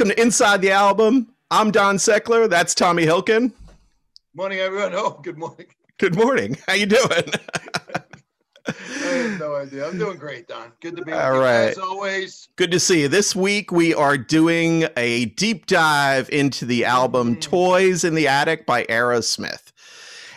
Welcome to Inside the Album. I'm Don Seckler. That's Tommy Hilkin. Morning, everyone. Oh, good morning. Good morning. How you doing? I have no idea. I'm doing great, Don. Good to be All you right. as always. Good to see you. This week we are doing a deep dive into the album Mm. Toys in the Attic by Aerosmith.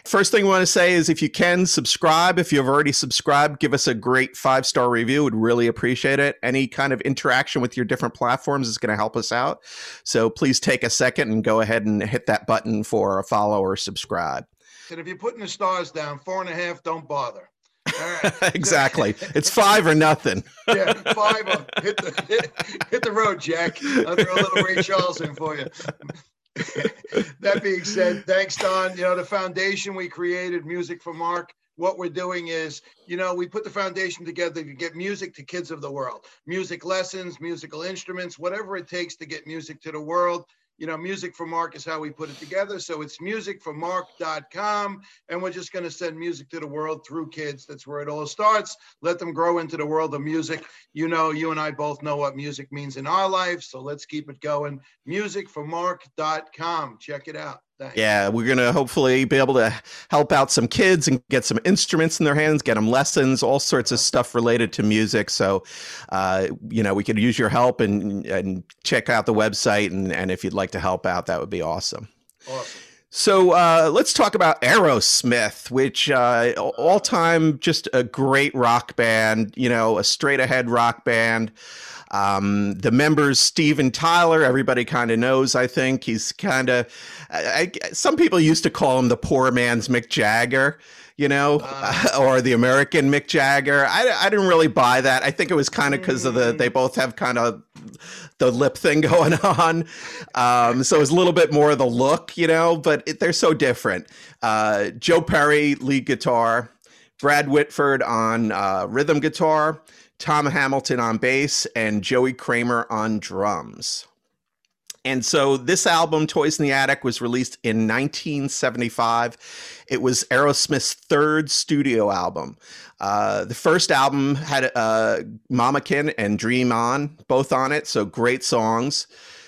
First thing we want to say is if you can subscribe, if you've already subscribed, give us a great five star review. Would really appreciate it. Any kind of interaction with your different platforms is going to help us out. So please take a second and go ahead and hit that button for a follow or subscribe. And if you're putting the stars down, four and a half, don't bother. All right. exactly. It's five or nothing. Yeah, five. Hit the hit, hit the road, Jack. I'll throw a little Ray Charles in for you. That being said, thanks, Don. You know, the foundation we created, Music for Mark. What we're doing is, you know, we put the foundation together to get music to kids of the world, music lessons, musical instruments, whatever it takes to get music to the world. You know, Music for Mark is how we put it together. So it's musicformark.com. And we're just going to send music to the world through kids. That's where it all starts. Let them grow into the world of music. You know, you and I both know what music means in our life. So let's keep it going. Musicformark.com. Check it out. Thanks. Yeah, we're going to hopefully be able to help out some kids and get some instruments in their hands, get them lessons, all sorts of stuff related to music. So, uh, you know, we could use your help and and check out the website. And, and if you'd like to help out, that would be awesome. Awesome. So uh, let's talk about Aerosmith, which uh, all time just a great rock band, you know, a straight ahead rock band. Um, the members, Steven Tyler, everybody kind of knows, I think. He's kind of, some people used to call him the poor man's Mick Jagger, you know, Uh. or the American Mick Jagger. I, I didn't really buy that. I think it was kind of because of the, they both have kind of the lip thing going on. Um, so it's a little bit more of the look, you know, but it, they're so different. Uh, Joe Perry, lead guitar, Brad Whitford on uh, rhythm guitar, Tom Hamilton on bass, and Joey Kramer on drums. And so this album, Toys in the Attic, was released in 1975. It was Aerosmith's third studio album. Uh, the first album had uh, Mama Kin and Dream On both on it, so great songs.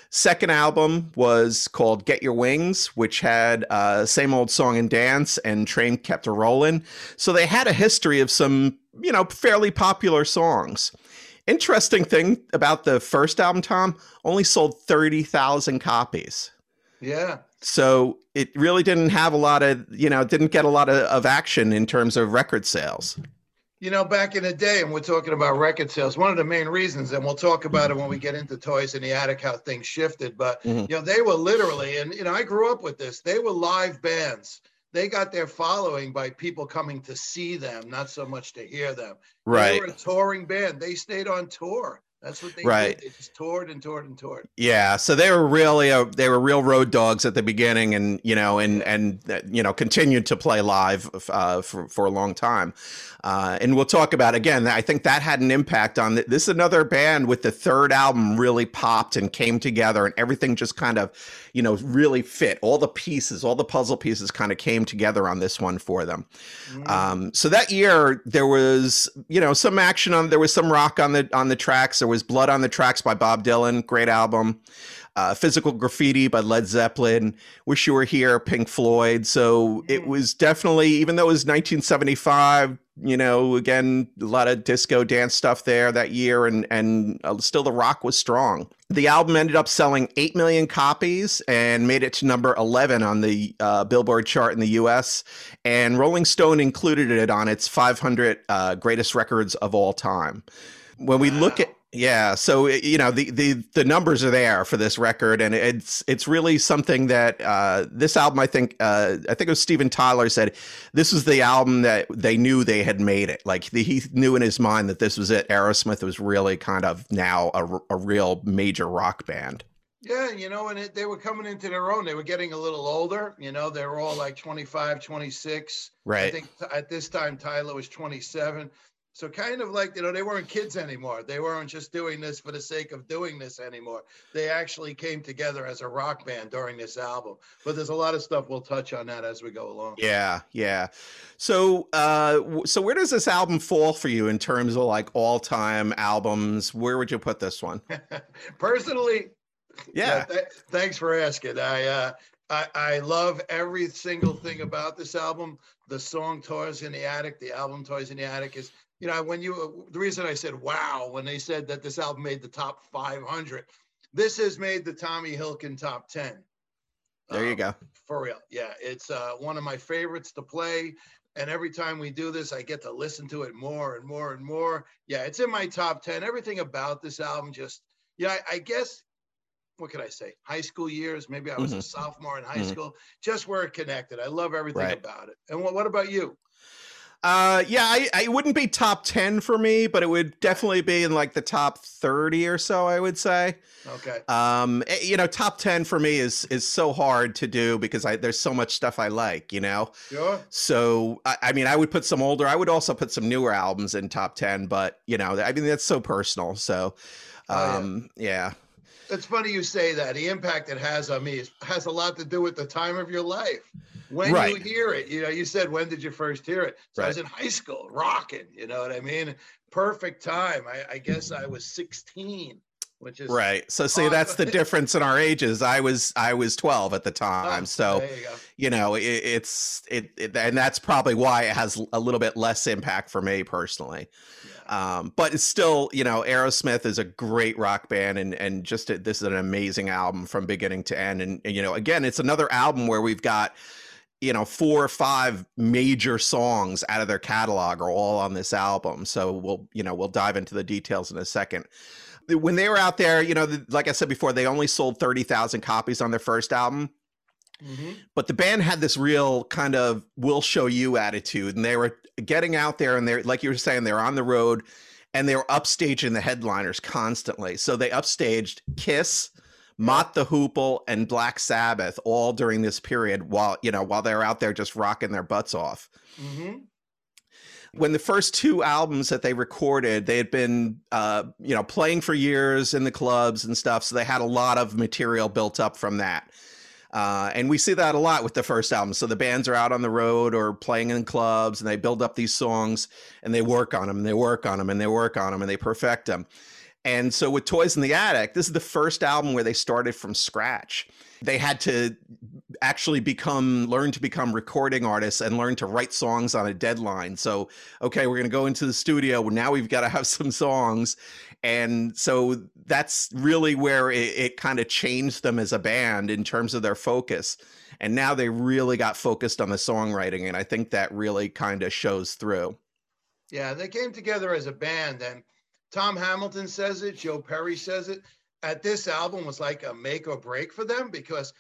Second album was called Get Your Wings, which had uh, Same Old Song and Dance and Train Kept a Rollin'. So they had a history of some, you know, fairly popular songs. Interesting thing about the first album, Tom, only sold 30,000 copies. Yeah. So it really didn't have a lot of, you know, didn't get a lot of, of action in terms of record sales. You know, back in the day, and we're talking about record sales, one of the main reasons, and we'll talk about it when we get into Toys in the Attic, how things shifted. But, Mhm. you know, they were literally, and, you know, I grew up with this, they were live bands. They got their following by people coming to see them, not so much to hear them. Right. They were a touring band. They stayed on tour. That's what they Right. did. They just toured and toured and toured. Yeah, so they were really uh, they were real road dogs at the beginning, and you know, and and you know, continued to play live uh, for for a long time. Uh, and we'll talk about again. I think that had an impact on th- this. Is another band with the third album really popped and came together, and everything just kind of, you know, really fit. All the pieces, all the puzzle pieces, kind of came together on this one for them. Mm. Um, so that year there was, you know, some action on. There was some rock on the on the tracks. There was Blood on the Tracks by Bob Dylan, great album. Uh, Physical Graffiti by Led Zeppelin. Wish You Were Here, Pink Floyd. So it Mm. was definitely, even though it was 1975, you know, again, a lot of disco dance stuff there that year, and and uh, still the rock was strong. The album ended up selling 8 million copies and made it to number 11 on the uh, Billboard chart in the US. And Rolling Stone included it on its 500 uh, greatest records of all time. When we look at yeah, so you know the, the the numbers are there for this record, and it's it's really something that uh, this album. I think uh, I think it was Steven Tyler said this was the album that they knew they had made it. Like the, he knew in his mind that this was it. Aerosmith was really kind of now a, a real major rock band. Yeah, you know, and it, they were coming into their own. They were getting a little older. You know, they were all like 25, 26. Right. I think at this time, Tyler was 27. So kind of like, you know, they weren't kids anymore. They weren't just doing this for the sake of doing this anymore. They actually came together as a rock band during this album. But there's a lot of stuff we'll touch on that as we go along. Yeah, yeah. So, uh, so where does this album fall for you in terms of like all time albums? Where would you put this one? Personally, Yeah. th- thanks for asking. I, uh, I I love every single thing about this album. The song "Toys in the Attic," the album "Toys in the Attic" is, you know, when you the reason I said wow when they said that this album made the top 500. This has made the Tommy Hilkin top 10. There you Um, go. For real, yeah, it's uh, one of my favorites to play. And every time we do this, I get to listen to it more and more and more. Yeah, it's in my top 10. Everything about this album just, yeah, I, I guess, what could I say? High school years, maybe I was a Mhm. sophomore in high Mhm. school, just where it connected. I love everything Right. about it. And what, what about you? Uh, yeah, I, I wouldn't be top 10 for me, but it would definitely be in like the top 30 or so, I would say. Okay. Um, eh, you know, top 10 for me is is so hard to do because I there's so much stuff I like, you know. Sure. So I, I mean, I would put some older. I would also put some newer albums in top 10, but you know, I mean, that's so personal. So, Oh, yeah. um, yeah. It's funny you say that. The impact it has on me has a lot to do with the time of your life. When you hear it, you know, you said, when did you first hear it? So I was in high school, rocking, you know what I mean? Perfect time. I, I guess I was 16, which is Right. So see, Oh, that's the difference in our ages. I was I was 12 at the oh, time. So, you you know, it, it's it, it and that's probably why it has a little bit less impact for me personally. Yeah. Um, but it's still, you know, Aerosmith is a great rock band, and and just a, this is an amazing album from beginning to end. And, and you know, again, it's another album where we've got, you know, four or five major songs out of their catalog are all on this album. So we'll, you know, we'll dive into the details in a second. When they were out there, you know, like I said before, they only sold thirty thousand copies on their first album Mhm. but the band had this real kind of we'll show you attitude and they were getting out there and they're like you were saying they're on the road and they were upstaging the headliners constantly so they upstaged kiss mott the hoople and black sabbath all during this period while you know while they're out there just rocking their butts off. Mhm. when the first two albums that they recorded they had been uh, you know playing for years in the clubs and stuff so they had a lot of material built up from that. Uh, and we see that a lot with the first album. So the bands are out on the road or playing in clubs and they build up these songs and they work on them and they work on them and they work on them and they perfect them and so with toys in the attic this is the first album where they started from scratch. They had to actually become learn to become recording artists and learn to write songs on a deadline. So okay we're going to go into the studio. Well, now we've got to have some songs. And so that's really where it, it kind of changed them as a band in terms of their focus. And now they really got focused on the songwriting and i think that really kind of shows through. Yeah, they came together as a band, and Tom Hamilton says it, Joe Perry says it. At this album was like a make or break for them because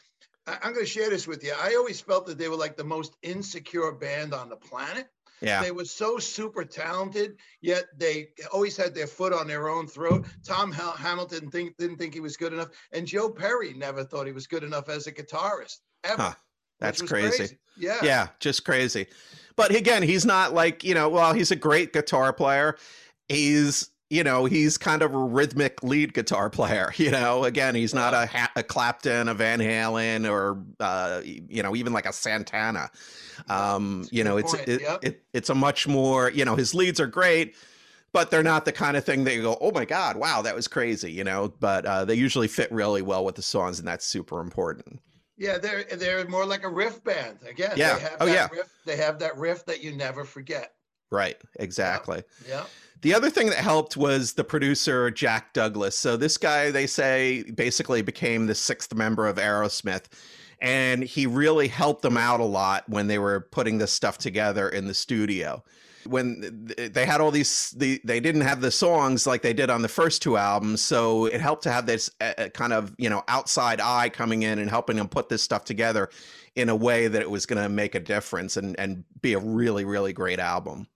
I, I'm going to share this with you. I always felt that they were like the most insecure band on the planet. yeah They were so super talented, yet they always had their foot on their own throat. Tom Hal- Hamilton think, didn't think he was good enough, and Joe Perry never thought he was good enough as a guitarist ever. Huh, that's was crazy. Yeah. yeah just crazy but again he's not like you know well he's a great guitar player he's you know he's kind of a rhythmic lead guitar player you know again he's not a, ha- a clapton a van halen or uh you know even like a santana um you know it's it, yep. it, it's a much more you know his leads are great but they're not the kind of thing that you go oh my god wow that was crazy you know but uh they usually fit really well with the songs and that's super important Yeah, they're they're more like a riff band. Again, Yeah. They have Oh, that yeah. Riff, they have that riff that you never forget. right exactly Yeah. The other thing that helped was the producer Jack Douglas. So this guy, they say, basically became the sixth member of Aerosmith, and he really helped them out a lot when they were putting this stuff together in the studio. When they had all these, the, they didn't have the songs like they did on the first two albums, so it helped to have this kind of you know outside eye coming in and helping them put this stuff together in a way that it was going to make a difference and and be a really really great album.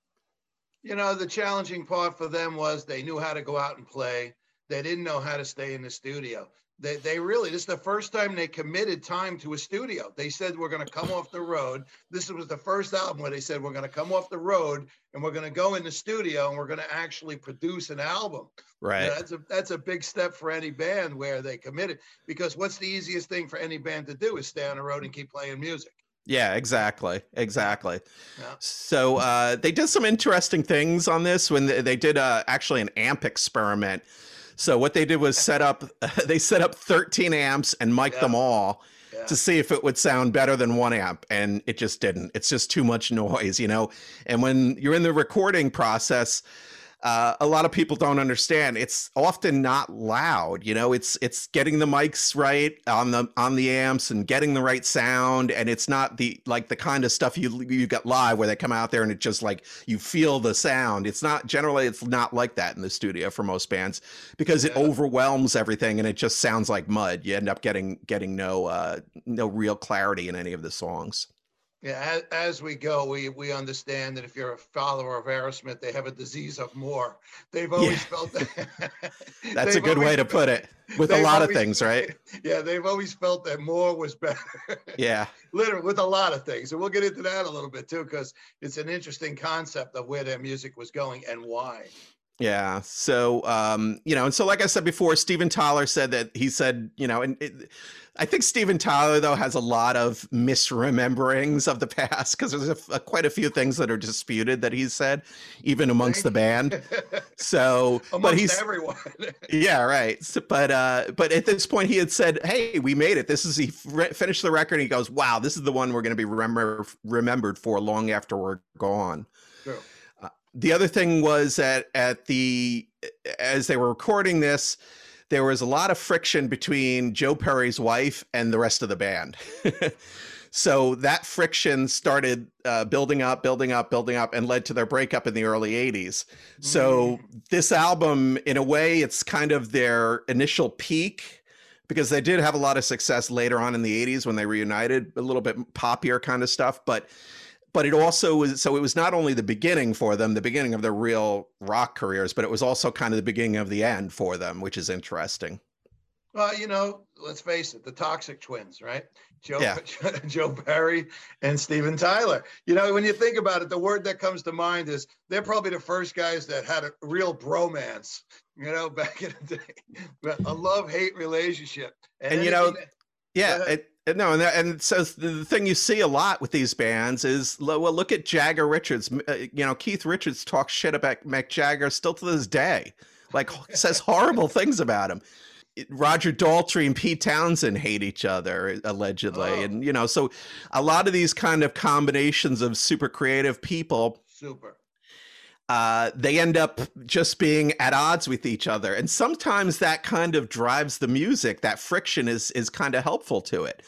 You know, the challenging part for them was they knew how to go out and play. They didn't know how to stay in the studio. They, they really, this is the first time they committed time to a studio. They said, We're going to come off the road. This was the first album where they said, We're going to come off the road and we're going to go in the studio and we're going to actually produce an album. Right. Yeah, that's a that's a big step for any band where they committed because what's the easiest thing for any band to do is stay on the road and keep playing music. Yeah, exactly. Exactly. Yeah. So uh, they did some interesting things on this when they, they did uh, actually an amp experiment. So what they did was set up they set up 13 amps and mic'd Yeah. them all Yeah. to see if it would sound better than one amp and it just didn't. It's just too much noise, you know. And when you're in the recording process, uh, a lot of people don't understand. It's often not loud, you know. It's it's getting the mics right on the on the amps and getting the right sound, and it's not the like the kind of stuff you you get live where they come out there and it just like you feel the sound. It's not generally it's not like that in the studio for most bands because it overwhelms everything and it just sounds like mud. You end up getting getting no uh, no real clarity in any of the songs. Yeah, as, as we go, we we understand that if you're a follower of Aerosmith, they have a disease of more. They've always Yeah. felt that. That's a good way to put it. With a lot of things, right? Yeah, they've always felt that more was better. Yeah. Literally, with a lot of things, and we'll get into that a little bit too, because it's an interesting concept of where their music was going and why. Yeah. So, um, you know, and so, like I said before, Steven Tyler said that he said, you know, and it, I think Steven Tyler though has a lot of misrememberings of the past because there's a, a- quite a few things that are disputed that he's said, even amongst the band. So, but he's everyone. yeah, right. So, but uh, but at this point, he had said, "Hey, we made it. This is." He finished the record. And he goes, "Wow, this is the one we're going to be remember remembered for long after we're gone." The other thing was that at the as they were recording this there was a lot of friction between joe perry's wife and the rest of the band. So that friction started uh, building up building up building up and led to their breakup in the early 80s so this album in a way it's kind of their initial peak because they did have a lot of success later on in the 80s when they reunited a little bit poppier kind of stuff but but it also was so it was not only the beginning for them the beginning of their real rock careers but it was also kind of the beginning of the end for them which is interesting Well, you know, let's face it, the Toxic Twins, right? Joe, Yeah. Joe Perry and Steven Tyler. You know, when you think about it, the word that comes to mind is they're probably the first guys that had a real bromance. You know, back in the day, a love-hate relationship. And, you know, yeah Go ahead. it, it- no and, that, and so the thing you see a lot with these bands is well look at jagger richards uh, you know keith richards talks shit about mick jagger still to this day like says horrible things about him roger daltrey and pete townshend hate each other allegedly Oh. and you know so a lot of these kind of combinations of super creative people super. Uh, they end up just being at odds with each other. And sometimes that kind of drives the music. That friction is is kind of helpful to it.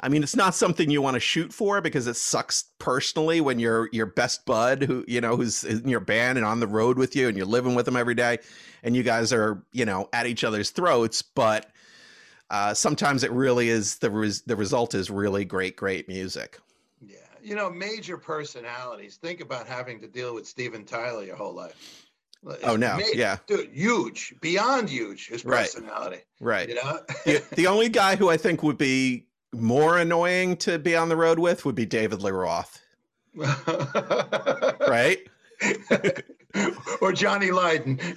I mean it's not something you want to shoot for because it sucks personally when your your best bud who you know who's in your band and on the road with you and you're living with them every day and you guys are you know at each other's throats. But uh, sometimes it really is the res- the result is really great great music. You know, major personalities. Think about having to deal with Steven Tyler your whole life. oh no Ma- yeah Dude, huge, beyond huge, his personality. right right. You know? the, the only guy who I think would be more annoying to be on the road with would be David Lee Roth, right? or Johnny Lydon.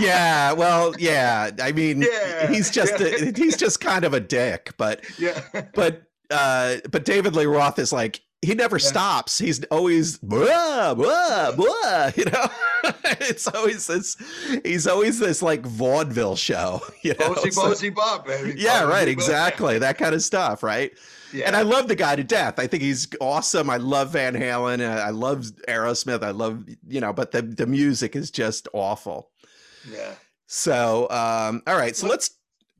Yeah, well, yeah. I mean, Yeah. he's just a, he's just kind of a dick, but yeah. but uh but David Lee Roth is like he never Yeah. stops. He's always blah blah blah, you know. it's always this he's always this like vaudeville show, you know. Bozy so- Bozy Bob, baby. yeah, Bozy right, Bob. exactly. That kind of stuff, right? Yeah. And I love the guy to death. I think he's awesome. I love Van Halen. uh, I love Aerosmith. I love, you know, but the, the music is just awful. yeah. So, um, all right. So let's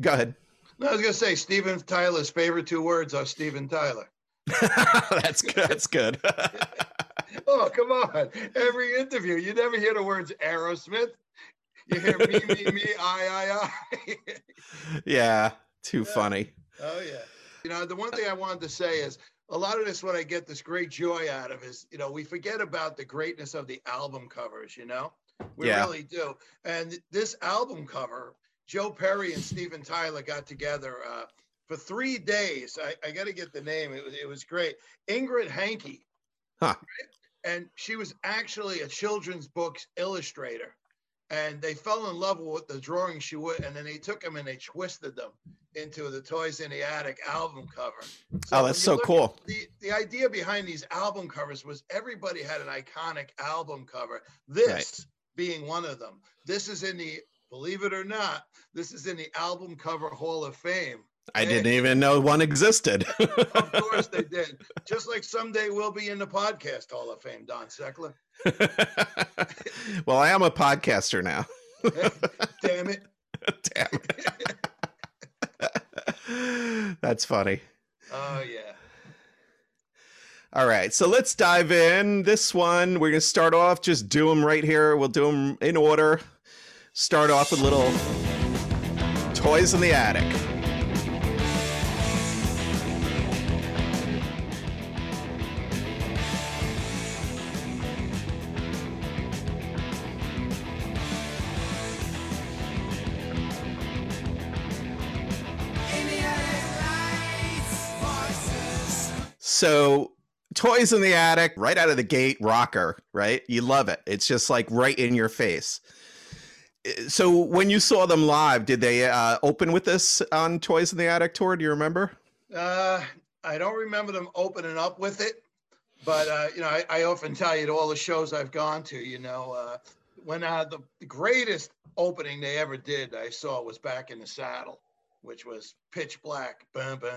go ahead. No, I was gonna say Steven Tyler's favorite two words are Steven Tyler. that's good. That's good. Oh, come on. Every interview, you never hear the words Aerosmith. You hear me, me, me, I, I, I. yeah. Too Yeah. funny. Oh yeah. You know, the one thing I wanted to say is a lot of this what I get this great joy out of is, you know, we forget about the greatness of the album covers, you know? We Yeah. really do. And this album cover, Joe Perry and Steven Tyler got together uh, for three days. I, I got to get the name. It was, it was great. Ingrid Haenke. Huh. And she was actually a children's books illustrator. And they fell in love with the drawings she would, and then they took them and they twisted them into the Toys in the Attic album cover. So Oh, that's so cool. The, the idea behind these album covers was everybody had an iconic album cover. This being one of them. This is in the believe it or not, this is in the album cover Hall of Fame. I didn't even know one existed. of course they did. Just like someday we'll be in the podcast Hall of Fame, Don Seckler. well, I am a podcaster now. Damn it. Damn it. That's funny. Oh, yeah. All right, so let's dive in. This one, we're going to start off, just do them right here. We'll do them in order. Start off with little toys in the attic. So, toys in the attic, right out of the gate, rocker, right? You love it. It's just like right in your face. So, when you saw them live, did they uh, open with this on Toys in the Attic tour? Do you remember? Uh, I don't remember them opening up with it, but uh, you know, I, I, often tell you to all the shows I've gone to. You know, uh, when uh, the, the greatest opening they ever did, I saw was back in the saddle which was pitch black. Bum, bum,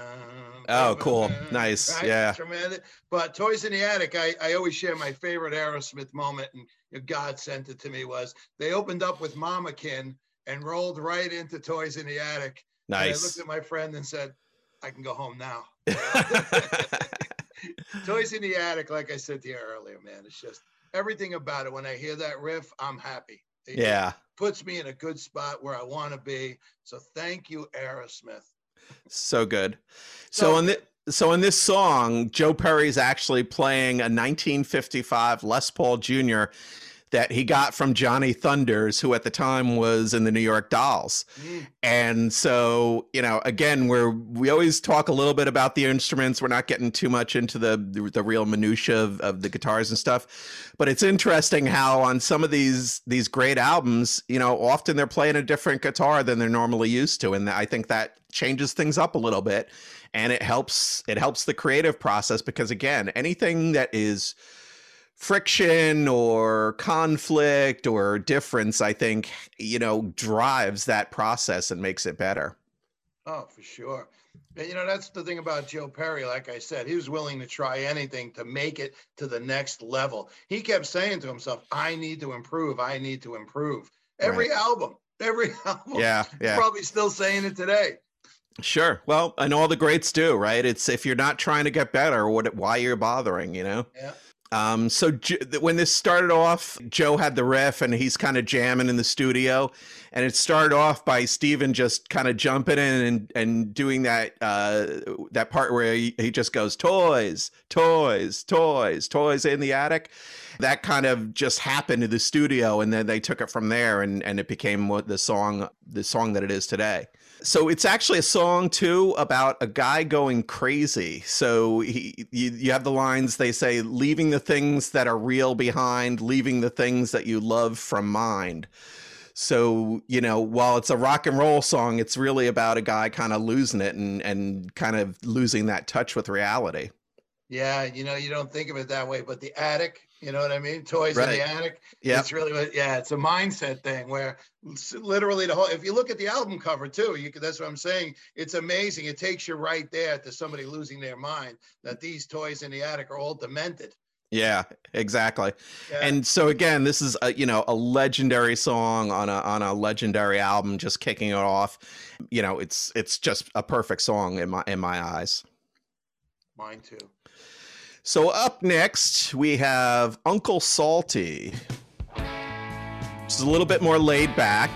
oh, bum, cool. Nice. Right? Yeah. Tremendous. But Toys in the Attic, I, I always share my favorite Aerosmith moment, and God sent it to me, was they opened up with Mama Kin and rolled right into Toys in the Attic. Nice. I looked at my friend and said, I can go home now. Toys in the Attic, like I said to you earlier, man, it's just everything about it. When I hear that riff, I'm happy. Yeah. Puts me in a good spot where I want to be. So thank you, Aerosmith. So good. So, so in the so in this song, Joe Perry's actually playing a 1955 Les Paul Jr that he got from Johnny Thunders, who at the time was in the New York Dolls. Mm. And so, you know, again, we're we always talk a little bit about the instruments. We're not getting too much into the the, the real minutia of, of the guitars and stuff. But it's interesting how on some of these these great albums, you know, often they're playing a different guitar than they're normally used to, and I think that changes things up a little bit, and it helps it helps the creative process because again, anything that is friction or conflict or difference i think you know drives that process and makes it better oh for sure and you know that's the thing about joe perry like i said he was willing to try anything to make it to the next level he kept saying to himself i need to improve i need to improve every right. album every album yeah yeah probably still saying it today Sure. Well, and all the greats do, right? It's if you're not trying to get better, what why are you're bothering, you know? Yeah. Um, so J- when this started off, Joe had the riff and he's kind of jamming in the studio, and it started off by Steven just kind of jumping in and, and doing that uh, that part where he, he just goes toys, toys, toys, toys in the attic. That kind of just happened in the studio, and then they took it from there, and and it became what the song the song that it is today. So it's actually a song too about a guy going crazy. So he, you, you have the lines they say, leaving the things that are real behind, leaving the things that you love from mind. So, you know, while it's a rock and roll song, it's really about a guy kind of losing it and, and kind of losing that touch with reality. Yeah, you know, you don't think of it that way, but the attic, you know what I mean? Toys right. in the attic. Yeah, it's really, yeah, it's a mindset thing where literally the whole. If you look at the album cover too, you. That's what I'm saying. It's amazing. It takes you right there to somebody losing their mind that these toys in the attic are all demented. Yeah, exactly. Yeah. And so again, this is a, you know a legendary song on a on a legendary album, just kicking it off. You know, it's it's just a perfect song in my in my eyes. Mine too. So up next, we have Uncle Salty. Just a little bit more laid back.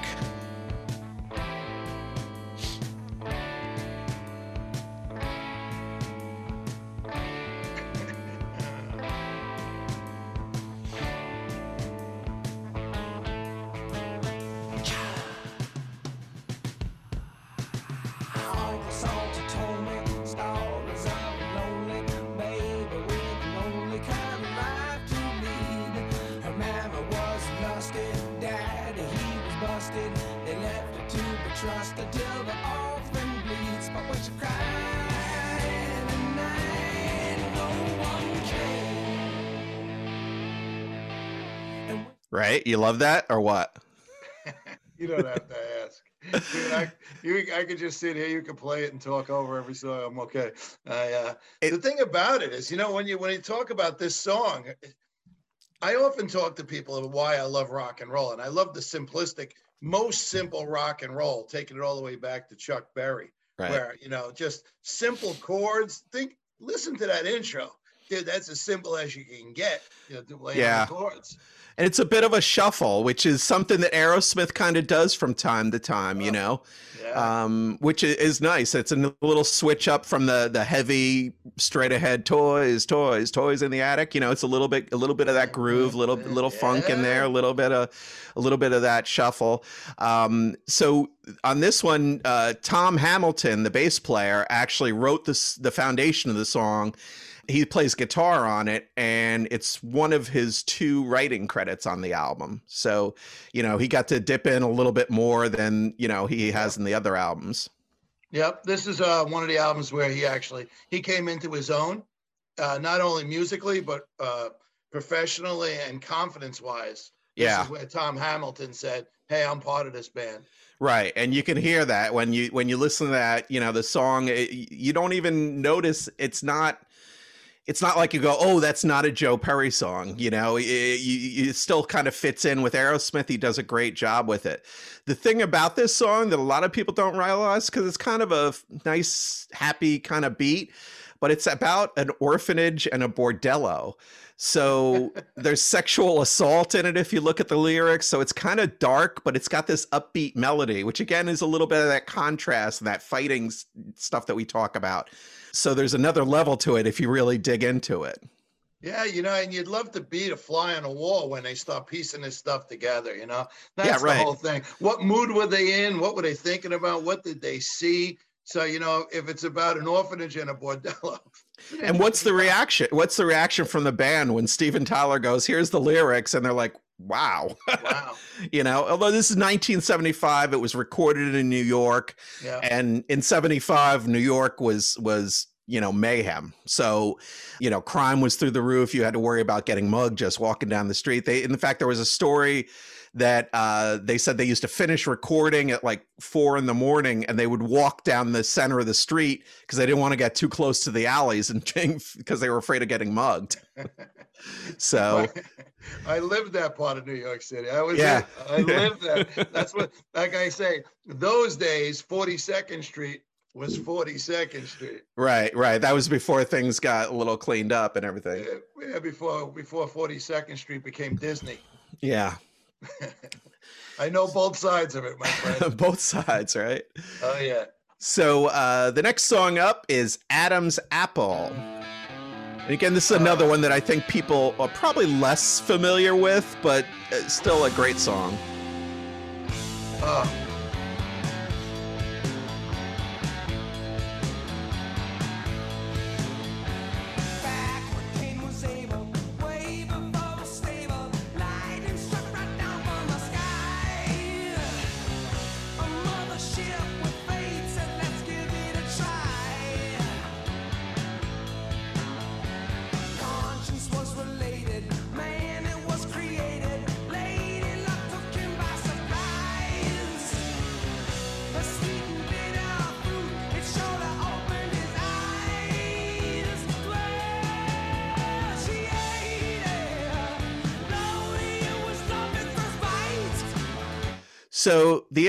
Right? You love that or what? you don't have to ask. Dude, I, you, I could just sit here. You can play it and talk over every song. I'm okay. I, uh, It- the thing about it is, you know, when you when you talk about this song, I often talk to people about why I love rock and roll, and I love the simplistic, most simple rock and roll, taking it all the way back to Chuck Berry, Right. where you know just simple chords. Think, listen to that intro, dude. That's as simple as you can get. You know, to play Yeah. on the chords. And it's a bit of a shuffle, which is something that Aerosmith kind of does from time to time, you know, Yeah. um, which is nice. It's a little switch up from the the heavy, straight ahead toys, toys, toys in the attic. You know, it's a little bit, a little bit of that groove, little little funk in there, a little bit of, a little bit of that shuffle. Um, so on this one, uh, Tom Hamilton, the bass player, actually wrote this the foundation of the song. He plays guitar on it, and it's one of his two writing credits on the album. So, you know, he got to dip in a little bit more than you know he has in the other albums. Yep, this is uh, one of the albums where he actually he came into his own, uh, not only musically but uh, professionally and confidence wise. Yeah. this is where Tom Hamilton said, "Hey, I'm part of this band." Right, and you can hear that when you when you listen to that, you know, the song. It, you don't even notice it's not. It's not like you go, oh, that's not a Joe Perry song. You know, it, you, it still kind of fits in with Aerosmith. He does a great job with it. The thing about this song that a lot of people don't realize, because it's kind of a nice, happy kind of beat, but it's about an orphanage and a bordello. So there's sexual assault in it if you look at the lyrics. So it's kind of dark, but it's got this upbeat melody, which again is a little bit of that contrast and that fighting stuff that we talk about. So there's another level to it if you really dig into it. Yeah, you know, and you'd love to be a fly on a wall when they start piecing this stuff together. You know, that's right. the whole thing. What mood were they in? What were they thinking about? What did they see? So you know, if it's about an orphanage and a bordello, And what's the reaction? What's the reaction from the band when Steven Tyler goes, "Here's the lyrics," and they're like, "Wow." Wow. you know, although this is 1975, it was recorded in New York. Yeah. and in 75 new york was was you know mayhem so you know crime was through the roof you had to worry about getting mugged just walking down the street they in fact there was a story that uh, they said they used to finish recording at like four in the morning and they would walk down the center of the street because they didn't want to get too close to the alleys and because they were afraid of getting mugged so I lived that part of New York City. I was Yeah. yeah. I lived that. That's what like I say, those days 42nd Street was 42nd Street. right right that was before things got a little cleaned up and everything Yeah, yeah, before before 42nd Street became Disney. yeah I know both sides of it, my friend. both sides right Oh yeah. So uh, the next song up is Adam's Apple. And again, this is another one that I think people are probably less familiar with, but uh, still a great song. Oh.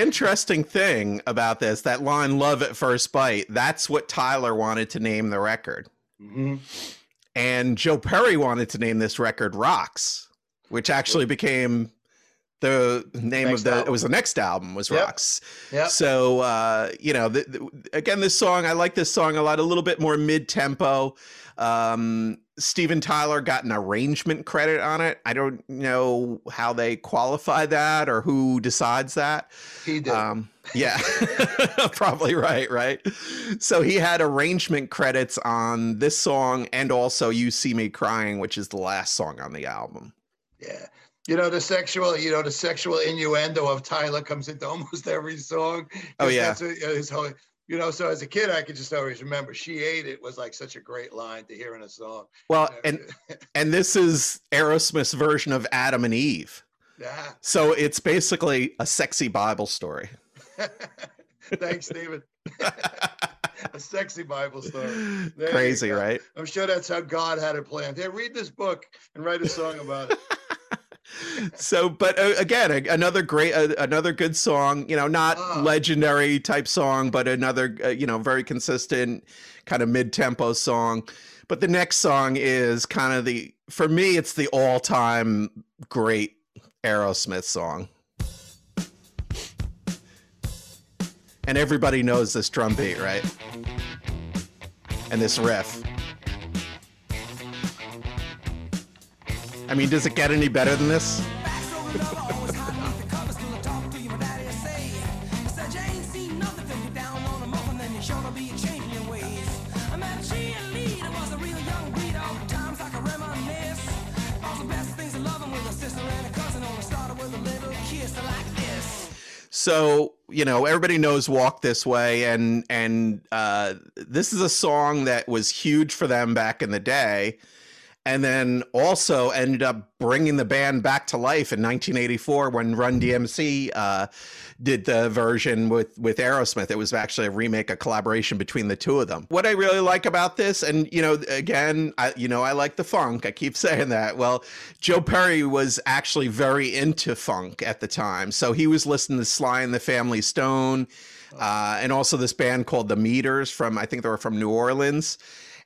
Interesting thing about this, that line "Love at First Bite," that's what Tyler wanted to name the record, Mhm. and Joe Perry wanted to name this record "Rocks," which actually became the name Next of the. It was the next album was Yep. "Rocks." Yeah. So uh, you know, the, the- again, this song I like this song a lot. A little bit more mid tempo. Um, Steven Tyler got an arrangement credit on it. I don't know how they qualify that or who decides that. He did. Um, yeah, probably right, right. So he had arrangement credits on this song and also "You See Me Crying," which is the last song on the album. yeah. You know the sexual, you know the sexual innuendo of Tyler comes into almost every song. Oh, yeah. that's what, his whole. You know, so as a kid, I could just always remember "She ate it" was like such a great line to hear in a song. Well, and and this is Aerosmith's version of Adam and Eve. Yeah. So it's basically a sexy Bible story. Thanks, Stephen. a sexy Bible story. There Crazy, right? I'm sure that's how God had it planned. Here, read this book and write a song about it. So but uh, again a, another great uh, another good song you know not Ah. legendary type song but another uh, you know very consistent kind of mid-tempo song. But the next song is kind of the for me it's the all-time great aerosmith song. And everybody knows this drum beat right? And this riff i mean does it get any better than this? So you know everybody knows walk this way and and uh this is a song that was huge for them back in the day and then also ended up bringing the band back to life in 1984 when Run DMC uh, did the version with with Aerosmith. It was actually a remake, a collaboration between the two of them. What I really like about this, and you know, again, I you know, I like the funk. I keep saying that. Well, Joe Perry was actually very into funk at the time, so he was listening to Sly and the Family Stone. Uh, and also this band called the Meters from I think they were from New Orleans.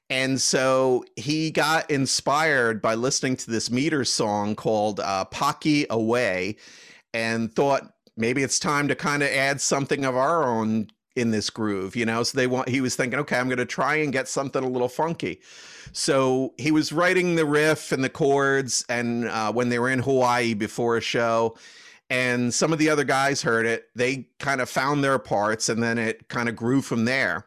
And so he got inspired by listening to this meter song called uh, Pocky Away and thought maybe it's time to kind of add something of our own in this groove, you know? So they want, he was thinking, okay, I'm going to try and get something a little funky. So he was writing the riff and the chords, and uh, when they were in Hawaii before a show, and some of the other guys heard it, they kind of found their parts, and then it kind of grew from there.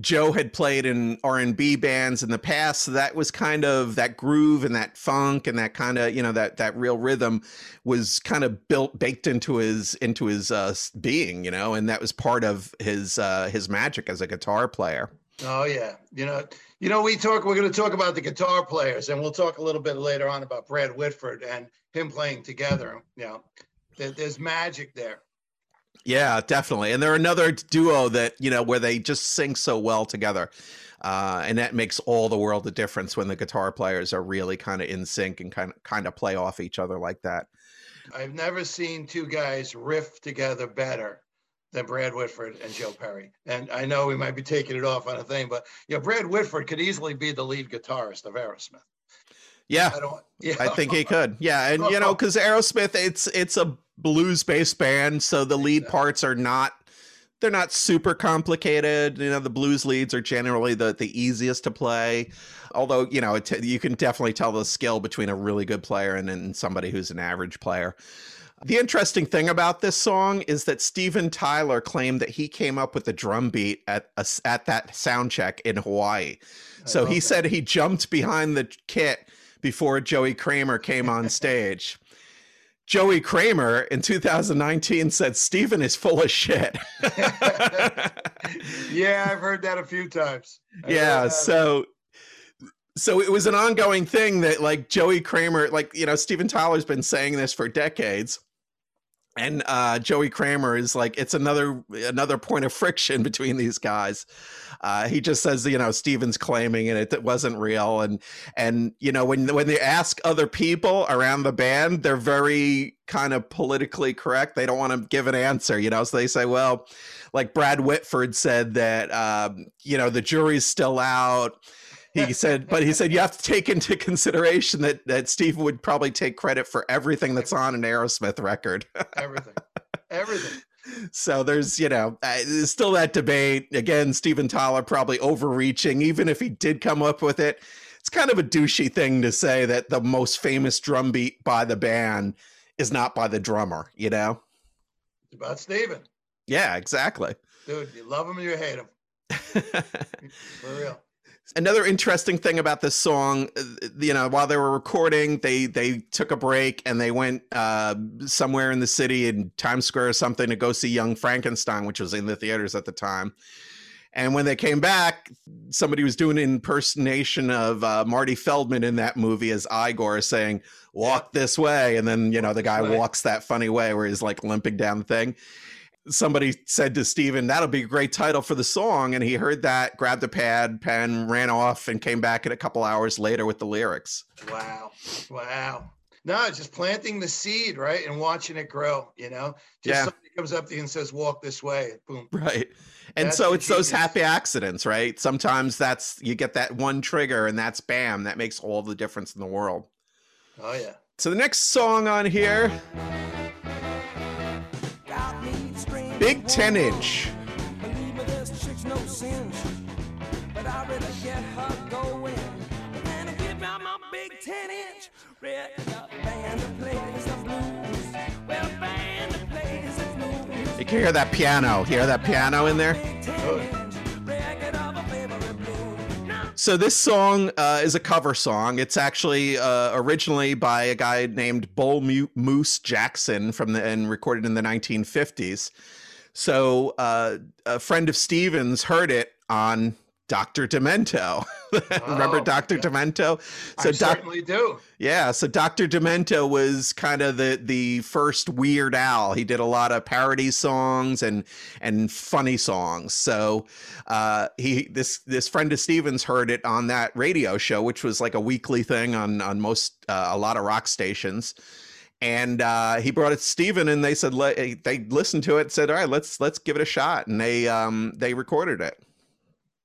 Joe had played in R&B bands in the past, so that was kind of that groove and that funk and that kind of, you know, that that real rhythm was kind of built baked into his into his uh being, you know, and that was part of his uh his magic as a guitar player. Oh yeah, you know, you know, we talk. We're going to talk about the guitar players, and we'll talk a little bit later on about Brad Whitford and him playing together. You know, there, there's magic there. Yeah, definitely. And they're another duo that, you know, where they just sing so well together. Uh, and that makes all the world a difference when the guitar players are really kind of in sync and kind of kind of play off each other like that. I've never seen two guys riff together better than Brad Whitford and Joe Perry. And I know we might be taking it off on a thing, but you know, Brad Whitford could easily be the lead guitarist of Aerosmith. Yeah, I don't. Yeah, I think he could. Yeah, and you know, because Aerosmith, it's it's a blues based band, so the lead parts are not they're not super complicated. You know, the blues leads are generally the the easiest to play. Although you know, it, you can definitely tell the skill between a really good player and, and somebody who's an average player. The interesting thing about this song is that Steven Tyler claimed that he came up with the drum beat at a, at that sound check in Hawaii. So he that. said he jumped behind the kit before Joey Kramer came on stage. Joey Kramer in 2019 said Steven is full of shit. yeah, I've heard that a few times. I've yeah, so so it was an ongoing thing that like Joey Kramer, like you know, Steven Tyler's been saying this for decades. And uh, Joey Kramer is like it's another another point of friction between these guys. Uh, he just says you know Steven's claiming and it, it wasn't real, and and you know when when they ask other people around the band, they're very kind of politically correct. They don't want to give an answer, you know. So they say, well, like Brad Whitford said that um, you know the jury's still out he said but he said you have to take into consideration that that steve would probably take credit for everything that's on an aerosmith record everything, everything. so there's you know uh, there's still that debate again steven tyler probably overreaching even if he did come up with it it's kind of a douchey thing to say that the most famous drum beat by the band is not by the drummer you know It's about Steven. yeah exactly Dude, you love him or you hate him. For real. Another interesting thing about this song uh, you know while they were recording they they took a break and they went uh somewhere in the city in times square or something to go see young frankenstein which was in the theaters at the time And when they came back, somebody was doing an impersonation of uh, Marty Feldman in that movie as Igor saying, walk this way. And then, you know, the guy walks that funny way where he's like limping down the thing. Somebody said to Steven, that'll be a great title for the song. And he heard that, grabbed a pad, pen, ran off, and came back in a couple hours later with the lyrics. Wow. Wow. No, just planting the seed, right? And watching it grow, you know? Just Yeah. somebody comes up to you and says, walk this way. Boom. Right. And That's so it's those happy accidents, right? Sometimes that's you get that one trigger and that's bam, that makes all the difference in the world. Oh, yeah. So the next song on here, God needs strength Big 10 inch. Believe me, this chick's no cinch. But I really get her going. And I give out my big 10 inch. Red band that plays the blues. Well, band that plays the blues. You can hear that piano. Hear that piano in there? Big 10 inch record of a favorite blues. Now, So this song uh, is a cover song. It's actually uh, originally by a guy named Bull Moose Jackson from the and recorded in the 1950s. So uh, a friend of Stevens heard it on Dr. Demento. Remember Oh, Dr. yeah. Demento? So I Doc- certainly do. Yeah, so Dr. Demento was kind of the the first Weird Al. He did a lot of parody songs and and funny songs. So uh, he this this friend of Stevens heard it on that radio show, which was like a weekly thing on on most uh, a lot of rock stations. And uh, he brought it to Steven and they said let, they listened to it and said all right let's let's give it a shot and they um they recorded it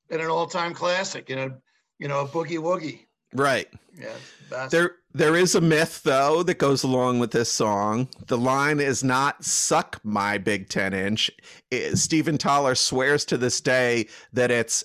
And an all-time classic, you know, you know, a boogie woogie. right Yeah. That's, There, there is a myth though that goes along with this song. The line is not "suck my big ten inch." It- Steven Tyler swears to this day that it's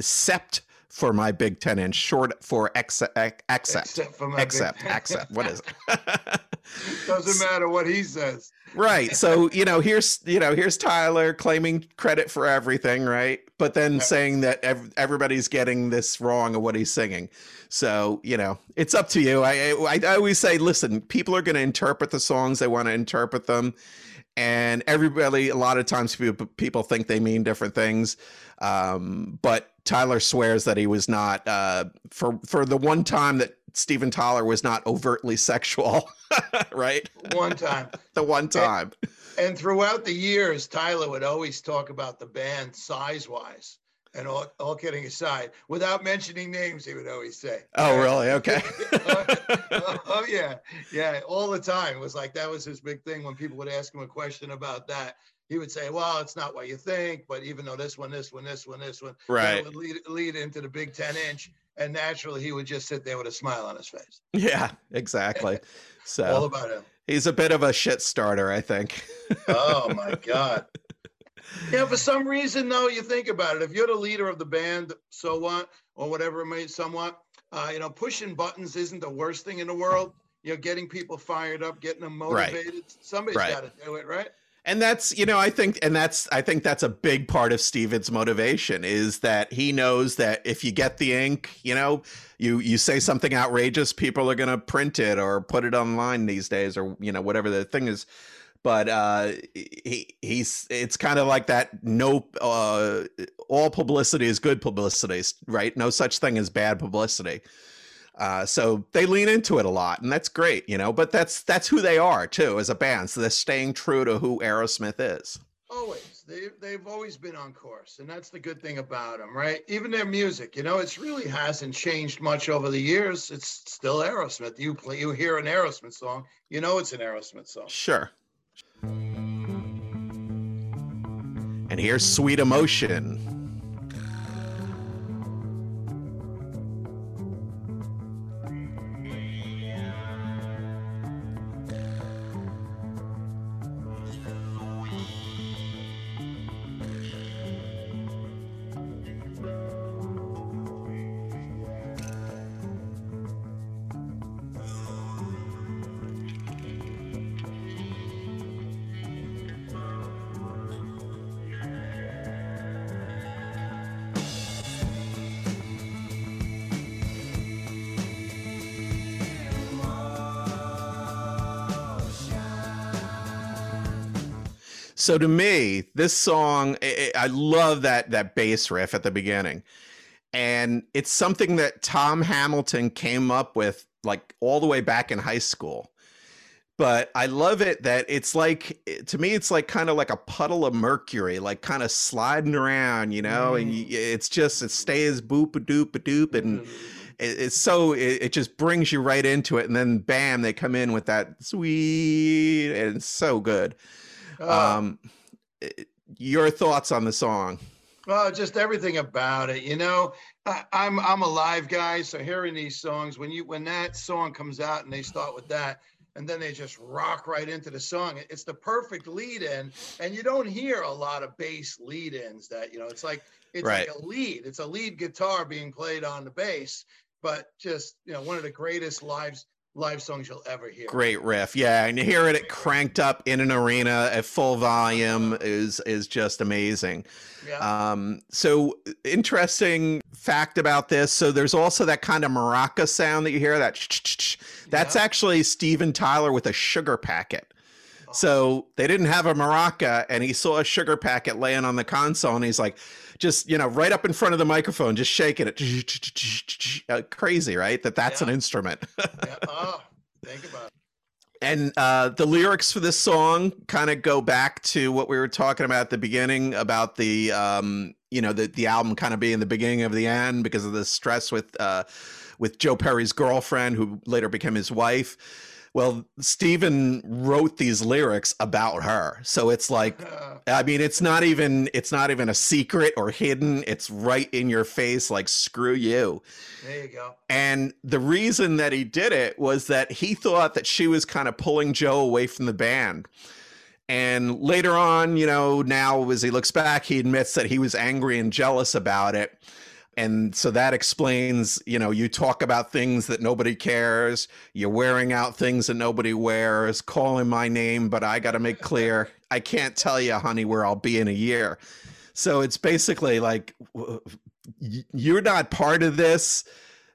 "sept for my big ten inch," short for accept, except for my big- accept, accept. What is it? Doesn't matter what he says. right. So you know, here's you know, here's Tyler claiming credit for everything, right? But then Yeah. saying that ev- everybody's getting this wrong of what he's singing. So you know, it's up to you. I I, I always say, listen, people are going to interpret the songs they want to interpret them, and everybody. A lot of times, people people think they mean different things. Um, but Tyler swears that he was not uh, for for the one time that Steven Tyler was not overtly sexual, right? One time. The one time. And throughout the years, Tyler would always talk about the band size wise. And all, all kidding aside, without mentioning names, he would always say. Oh, really? Okay. oh, oh, yeah. Yeah. All the time. It was like that was his big thing when people would ask him a question about that. He would say, Well, it's not what you think, but even though this one, this one, this one, this one, Right. would lead, lead into the big 10 inch. And naturally, he would just sit there with a smile on his face. Yeah, exactly. So All about him. he's a bit of a shit starter, I think. Oh my God. Yeah, for some reason, though, you think about it. If you're the leader of the band, so what, or whatever it may, somewhat, uh, you know, pushing buttons isn't the worst thing in the world. You know, getting people fired up, getting them Right. motivated. Somebody's Right. got to do it, right? And that's, you know, I think, and that's, I think that's a big part of Steven's motivation is that he knows that if you get the ink, you know, you you say something outrageous, people are going to print it or put it online these days, or you know, whatever the thing is. But uh, he he's it's kind of like that. No, uh, all publicity is good publicity, right? No such thing as bad publicity. Uh, so they lean into it a lot, and that's great, you know. But that's that's who they are too as a band. So they're staying true to who Aerosmith is. Always. They, they've always been on course. And that's the good thing about them, right? Even their music, you know, it's really hasn't changed much over the years. It's still Aerosmith. You play, you hear an Aerosmith song, you know, it's an Aerosmith song. Sure. And here's Sweet Emotion. So to me, this song, I, I love that that bass riff at the beginning, and it's something that Tom Hamilton came up with like all the way back in high school. But I love it that it's like to me, it's like kind of like a puddle of mercury, like kind of sliding around, you know. And Mm. y- it's just it stays boop a doop a doop, and Mm. it's so it, it just brings you right into it and then bam they come in with that sweet and it's so good Oh. um i- your thoughts on the song Well, just everything about it. You know, I, I'm I'm a live guy, so hearing these songs when you when that song comes out and they start with that, and then they just rock right into the song. it- It's the perfect lead in, and you don't hear a lot of bass lead ins. That you know, it's like it's Right. like a lead. It's a lead guitar being played on the bass, but just you know, one of the greatest live live songs you'll ever hear. great riff yeah and hearing it cranked up in an arena at full volume is is just amazing Yeah. Um, so interesting fact about this. So there's also that kind of maraca sound that you hear. That that's Yeah. actually Steven Tyler with a sugar packet. Oh. So they didn't have a maraca, and he saw a sugar packet laying on the console, and he's like, just you know, right up in front of the microphone, just shaking it. Uh, crazy, right? That that's an instrument. yeah. Oh, think about it. And uh, the lyrics for this song kind of go back to what we were talking about at the beginning about the, um, you know, the the album kind of being the beginning of the end because of the stress with uh, with Joe Perry's girlfriend, who later became his wife. Well, Steven wrote these lyrics about her, so it's like I mean, it's not even it's not even a secret or hidden. It's right in your face, like screw you. there you go. And the reason that he did it was that he thought that she was kind of pulling Joe away from the band. And later on, you know, now as he looks back, he admits that he was angry and jealous about it. And so that explains, you know, you talk about things that nobody cares, you're wearing out things that nobody wears, calling my name, but I got to make clear, I can't tell you, honey, where I'll be in a year. So it's basically like, you're not part of this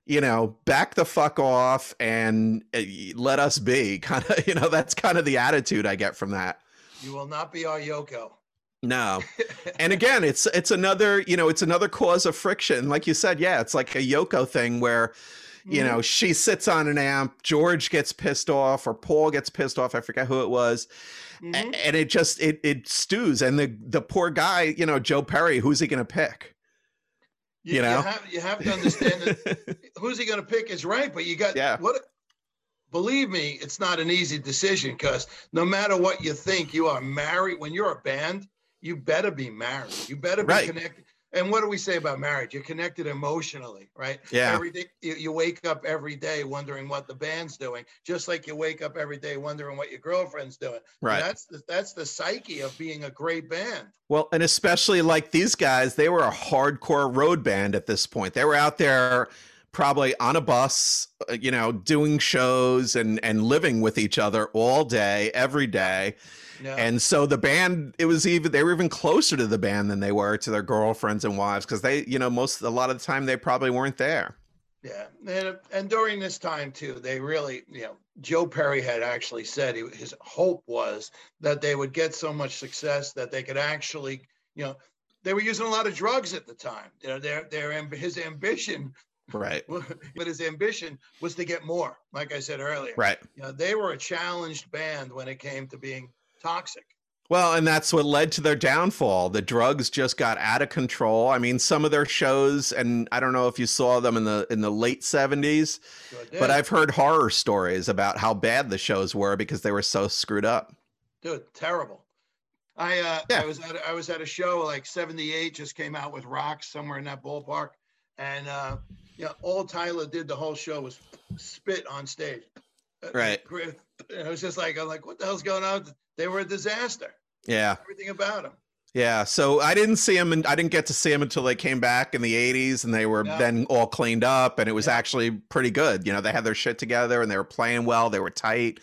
you know, back the fuck off and uh, let us be. Kind of, you know, that's kind of the attitude I get from that. You will not be our Yoko. No. And again, it's it's another, you know, it's another cause of friction. Like you said, yeah, it's like a Yoko thing where, you know, she sits on an amp, George gets pissed off or Paul gets pissed off, I forget who it was. a- Mhm. And it just it it stews and the the poor guy, you know, Joe Perry, who's he going to pick? you know? have, you have to understand that who's he going to pick is right, but you got Yeah. what? Believe me, it's not an easy decision because no matter what you think, you are married. When you're a band, you better be married. You better be Right. connected. And what do we say about marriage? You're connected emotionally, right? Yeah. Every day you, you wake up every day wondering what the band's doing, just like you wake up every day wondering what your girlfriend's doing. right. That's the, that's the psyche of being a great band. Well, and especially like these guys, they were a hardcore road band at this point. They were out there probably on a bus, uh, you know, doing shows and and living with each other all day, every day. Yeah. And so the band, it was even they were even closer to the band than they were to their girlfriends and wives because they, you know, most a lot of the time they probably weren't there. Yeah, and and during this time too, they really, you know, Joe Perry had actually said he, his hope was that they would get so much success that they could actually, you know, they were using a lot of drugs at the time. You know, their their his ambition, Right. but his ambition was to get more. Like I said earlier, Right. You know, they were a challenged band when it came to being toxic. Well, and that's what led to their downfall. The drugs just got out of control. I mean, some of their shows, and I don't know if you saw them in the in the late seventies, but. I've heard horror stories about how bad the shows were because they were so screwed up. dude terrible i uh Yeah. i was at a- i was at a show like 78 just came out with rocks somewhere in that ballpark and uh yeah all tyler did the whole show was spit on stage Uh, right. and it was just like i'm like what the hell's going on they were a disaster Yeah, everything about them yeah. So I didn't see them, and I didn't get to see them until they came back in the '80s, and they were Yeah. then all cleaned up, and it was Yeah. actually pretty good. You know, they had their shit together, and they were playing well. They were tight,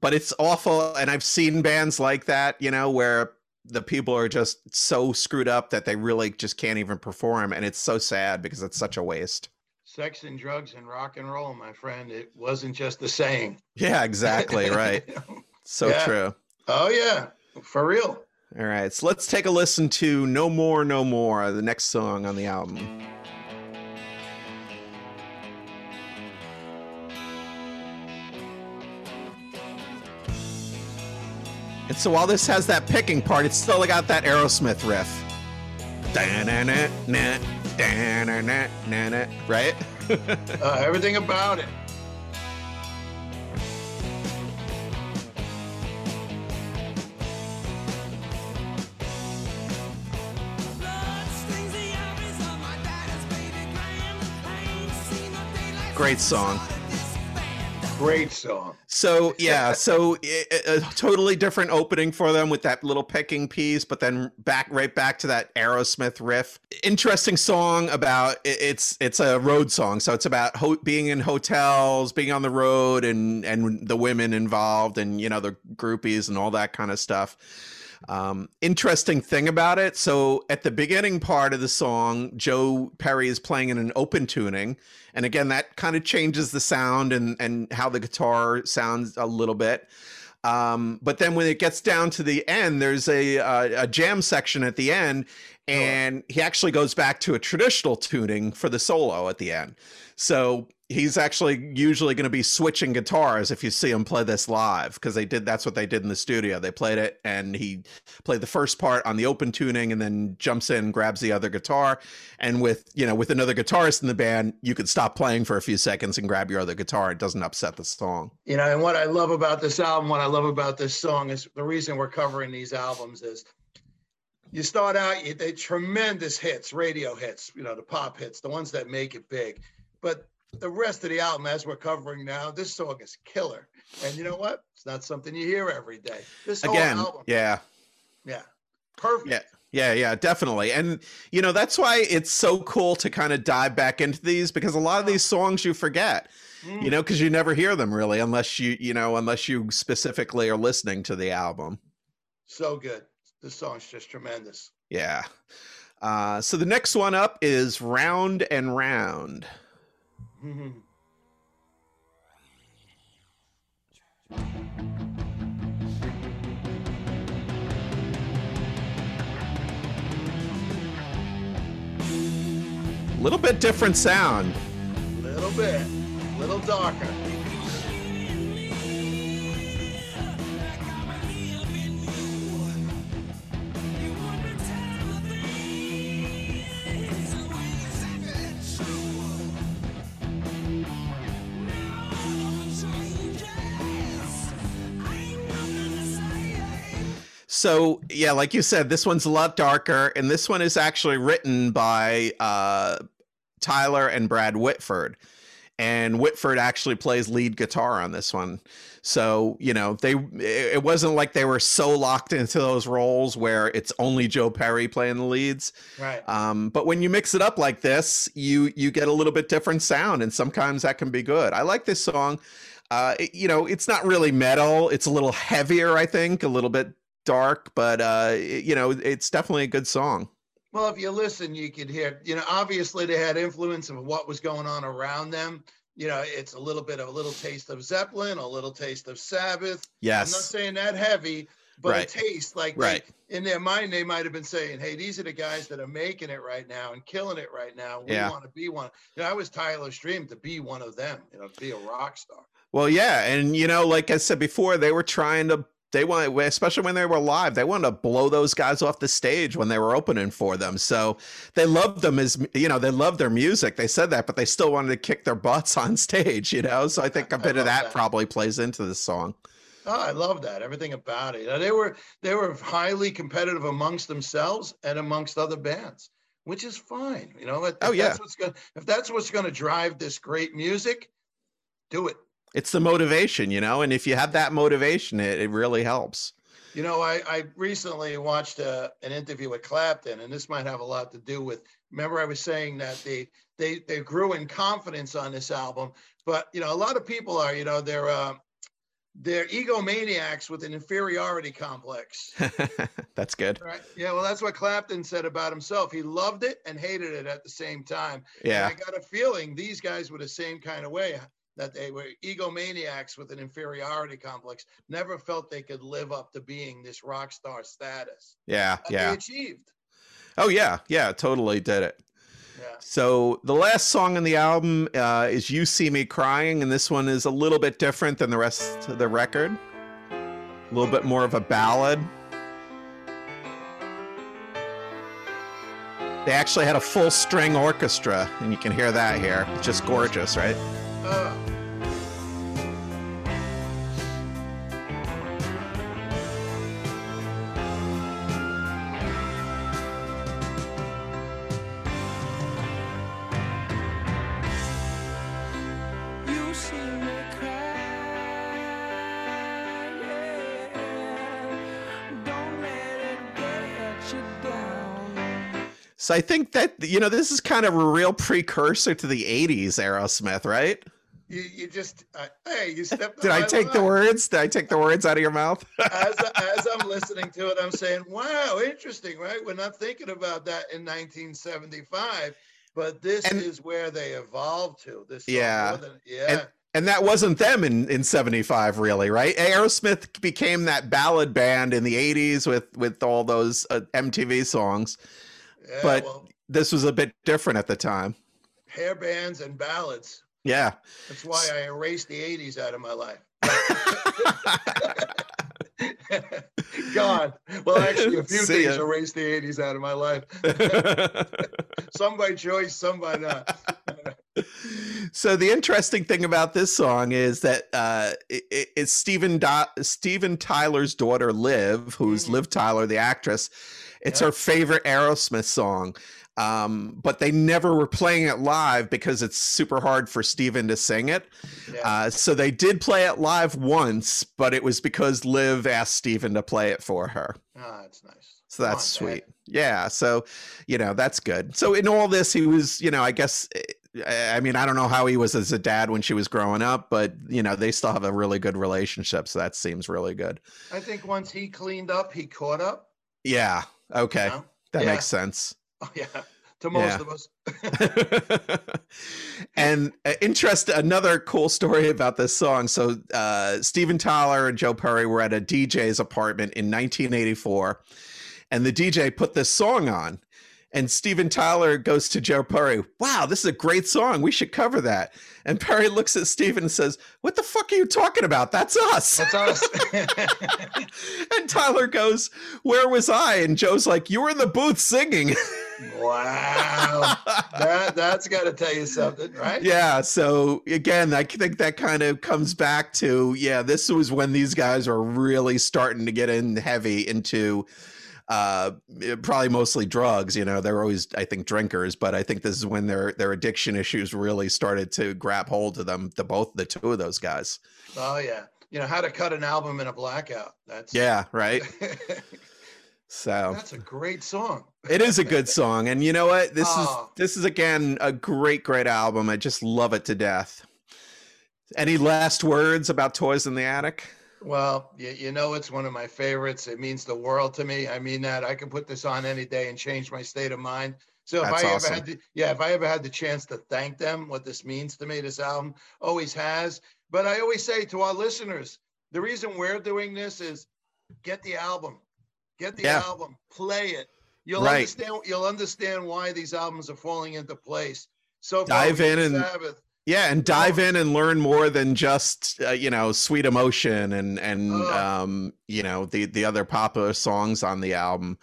but it's awful. And I've seen bands like that, you know, where the people are just so screwed up that they really just can't even perform, and it's so sad because it's such a waste. Sex and drugs and rock and roll my friend it wasn't just a saying Yeah, exactly right. So Yeah. true. oh yeah for real All right, so let's take a listen to No More, No More, the next song on the album. And so while this has that picking part, it's still got that Aerosmith riff. Da-na-na-na, Right? Uh, everything about it. Blood stains the eyes of my daddy's baby grand. I ain't seen a day like Great song. Great song. So yeah, so a totally different opening for them with that little picking piece, but then back right back to that Aerosmith riff. Interesting song about it's it's a road song, so it's about ho- being in hotels, being on the road, and and the women involved, and you know the groupies and all that kind of stuff. Um, interesting thing about it. So at the beginning part of the song, Joe Perry is playing in an open tuning, and again that kind of changes the sound and and how the guitar sounds a little bit. Um, but then when it gets down to the end, there's a a, a jam section at the end, Oh, and he actually goes back to a traditional tuning for the solo at the end. So he's actually usually going to be switching guitars if you see him play this live because they did that's what they did in the studio. They played it and he played the first part on the open tuning and then jumps in, grabs the other guitar, and with you know with another guitarist in the band, you could stop playing for a few seconds and grab your other guitar. It doesn't upset the song. You know, and what I love about this album, what I love about this song is the reason we're covering these albums is you start out, you, they tremendous hits, radio hits, you know, the pop hits, the ones that make it big. But the rest of the album, as we're covering now, this song is killer. And you know what? It's not something you hear every day. This whole Again, album, yeah. yeah, perfect. Yeah. Yeah, yeah, definitely. And you know, that's why it's so cool to kind of dive back into these because a lot of these songs you forget. Mm. You know, because you never hear them really unless you, you know, unless you specifically are listening to the album. so good. This song's just tremendous. Yeah. Uh, so the next one up is Round and Round. A little bit different sound. A Little bit, a little darker. So yeah, like you said, this one's a lot darker, and this one is actually written by uh, Tyler and Brad Whitford, and Whitford actually plays lead guitar on this one. So you know, they it wasn't like they were so locked into those roles where it's only Joe Perry playing the leads. Right. Um, but when you mix it up like this, you you get a little bit different sound, and sometimes that can be good. I like this song. Uh, it- you know, it's not really metal. It's a little heavier, I think, a little bit dark, but uh, it- you know, it's definitely a good song. Well, if you listen, you could hear, you know, obviously they had influence of what was going on around them. You know, it's a little bit of a little taste of Zeppelin, a little taste of Sabbath. Yes. I'm not saying that heavy, but Right. a taste like they- in their mind, they might have been saying, Hey, these are the guys that are making it right now and killing it right now. We Yeah. want to be one. You know, I was Tyler's dream to be one of them, you know, be a rock star. Well, yeah, and you know, like I said before, they were trying to. They want, especially when they were live, they wanted to blow those guys off the stage when they were opening for them. So they loved them as you know, they loved their music. They said that, but they still wanted to kick their butts on stage. You know, so I think a bit of that that. probably plays into the song. Oh, I love that. Everything about it. You know, they were they were highly competitive amongst themselves and amongst other bands, which is fine. You know, if, Oh, if yeah. that's what's going if that's what's going to drive this great music, do it. It's the motivation, you know, and if you have that motivation, it, it really helps. You know, I, I recently watched uh an interview with Clapton, and this might have a lot to do with. Remember, I was saying that they they they grew in confidence on this album, but you know, a lot of people are, you know, they're uh, they're egomaniacs with an inferiority complex. That's good. Right. Yeah. Well, that's what Clapton said about himself. He loved it and hated it at the same time. And Yeah. I got a feeling these guys were the same kind of way. That they were egomaniacs with an inferiority complex, never felt they could live up to being this rock star status. Yeah, yeah. They achieved. Oh yeah, yeah, totally did it. Yeah. So the last song on the album uh, is "You See Me Crying," and this one is a little bit different than the rest of the record. A little bit more of a ballad. They actually had a full string orchestra, and you can hear that here. It's just gorgeous, right? Uh, So I think that you know this is kind of a real precursor to the '80s Aerosmith, right? you, you just, uh, hey, you stepped. Did I take the line. words? Did I take the words out of your mouth? as, as I'm listening to it, I'm saying, wow, interesting, right? We're not thinking about that in 1975, but this And- is where they evolved to. This, Yeah. than- yeah. and that wasn't them in in 75 really right aerosmith became that ballad band in the 80s with with all those uh, mtv songs yeah, but- well, this was a bit different at the time hair bands and ballads. yeah That's why I erased the 80s out of my life. God. Well, actually, a few See things ya. erased the 80s out of my life. some by choice, some by not. so the interesting thing about this song is that uh it, it- it's Steven Do- Steven Tyler's daughter Liv, who's Mhm. Liv Tyler, the actress. It's Yeah. her favorite Aerosmith song. Um, but they never were playing it live because it's super hard for Steven to sing it. Yeah. Uh, so they did play it live once, but it was because Liv asked Steven to play it for her. Ah, that's nice. So that's on, Dad. sweet. Yeah. So, you know, that's good. So in all this, he was, you know, I guess, eh, I mean, I don't know how he was as a dad when she was growing up, but, you know, they still have a really good relationship. So that seems really good. I think once he cleaned up, he caught up. Yeah. Okay. you know? That Yeah. makes sense. Oh, yeah. To most Yeah. of us. and uh, interest another cool story about this song. So uh, Steven Tyler and Joe Perry were at a DJ's apartment in 1984, and the DJ put this song on. And Steven Tyler goes to Joe Perry, Wow, this is a great song. We should cover that. And Perry looks at Steven and says, What the fuck are you talking about? That's us. That's us. and Tyler goes, Where was I? And Joe's like, You were in the booth singing. wow. That, that's got to tell you something, right? yeah so again i think that kind of comes back to yeah this was when these guys are really starting to get in heavy into uh probably mostly drugs you know they're always i think drinkers but i think this is when their their addiction issues really started to grab hold of them the both the two of those guys Oh, yeah. You know, how to cut an album in a blackout. That's yeah right so that's a great song. it is a good song and you know what this Oh. is this is again a great great album i just love it to death any last words about toys in the attic Well, you, you know, it's one of my favorites. It means the world to me. I mean that I can put this on any day and change my state of mind. So if That's I awesome. ever had, the, yeah, if I ever had the chance to thank them, what this means to me, this album always has. But I always say to our listeners, the reason we're doing this is get the album, get the Yeah. album, play it. You'll Right. understand. You'll understand why these albums are falling into place. So Dive in and- Sabbath. Yeah, and dive in and learn more than just uh, you know "Sweet Emotion" and and um, you know the the other popular songs on the album.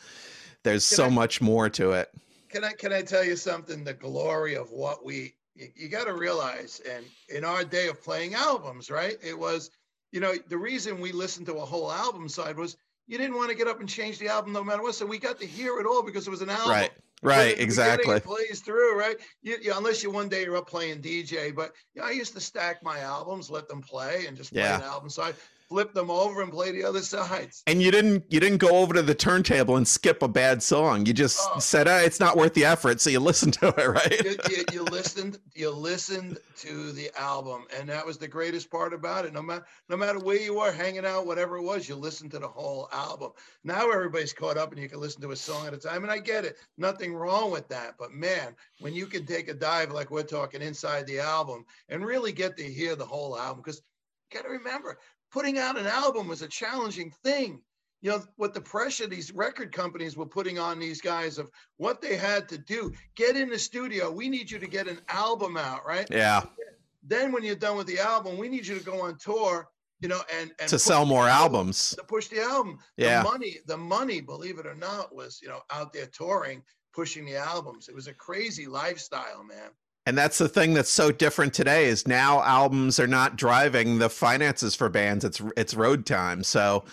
There's Can so I- much more to it. can I can I tell you something? The glory of what we you, you got to realize, and in our day of playing albums, right? It was, you know, the reason we listened to a whole album side was you didn't want to get up and change the album no matter what. So we got to hear it all because it was an album. Right, right, at the beginning, exactly. Plays through, right? You, you, unless you one day you're up playing DJ, but you know, I used to stack my albums, let them play, and just play Yeah. an album side, flip them over, and play the other sides. And you didn't you didn't go over to the turntable and skip a bad song. You just Oh. said, oh, "It's not worth the effort," so you listened to it, right? you, you, you listened you listened to the album and that was the greatest part about it no matter no matter where you were hanging out whatever it was you listened to the whole album now everybody's caught up and you can listen to a song at a time and i get it nothing wrong with that. But man, when you can take a dive like we're talking inside the album and really get to hear the whole album, because you got to remember, putting out an album was a challenging thing. You know, what the pressure these record companies were putting on these guys of what they had to do. Get in the studio. We need you to get an album out, right? Yeah, Then when you're done with the album, we need you to go on tour, you know, and, and to sell more album albums. to push the album. Yeah. The money, the money, believe it or not, was you know out there touring, pushing the albums. It was a crazy lifestyle, man. And that's the thing that's so different today is now albums are not driving the finances for bands. It's it's road time. So,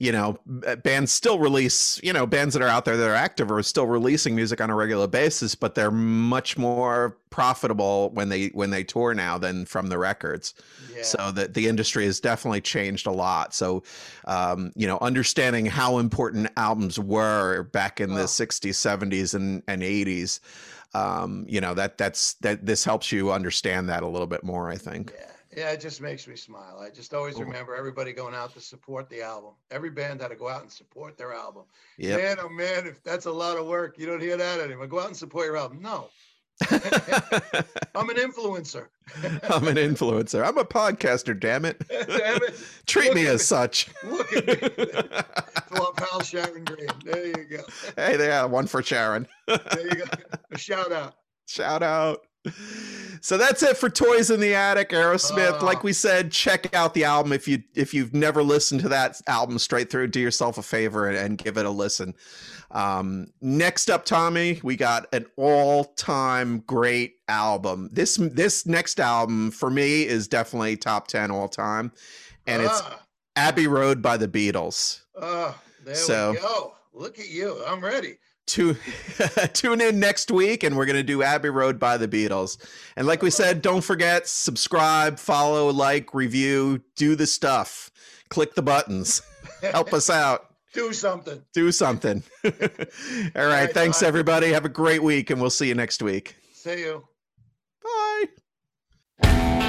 you know, bands still release, you know, bands that are out there that are active are still releasing music on a regular basis, but they're much more profitable when they when they tour now than from the records. Yeah. So that the industry has definitely changed a lot. So, um, you know, understanding how important albums were back in the Oh. 60s, 70s, and, and 80s, um, you know, that that's that this helps you understand that a little bit more, I think. yeah. Yeah, it just makes me smile. I just always Cool. remember everybody going out to support the album. Every band had to go out and support their album. Yep. Man, oh man, if that's a lot of work, you don't hear that anymore. Go out and support your album. No, I'm an influencer. I'm an influencer. I'm a podcaster, damn it. Damn it. Treat Look me as me. such. Look at me. Pal Sharon Green. There you go. hey, there, one for Sharon. There you go. A shout out. Shout out. So that's it for Toys in the Attic, Aerosmith. Oh. like we said, check out the album if you if you've never listened to that album straight through. Do yourself a favor and, and give it a listen. Um, next up, Tommy, we got an all-time great album. This this next album for me is definitely top ten all time, and it's Ah, Abbey Road by the Beatles. ah, there So- we go. Look at you. I'm ready. To, tune in next week and we're going to do Abbey Road by the Beatles. And like we said, don't forget, subscribe, follow, like, review, do the stuff, click the buttons, help us out, do something. Do something. All right. All right thanks, bye. everybody. Have a great week, and we'll see you next week. See you. Bye.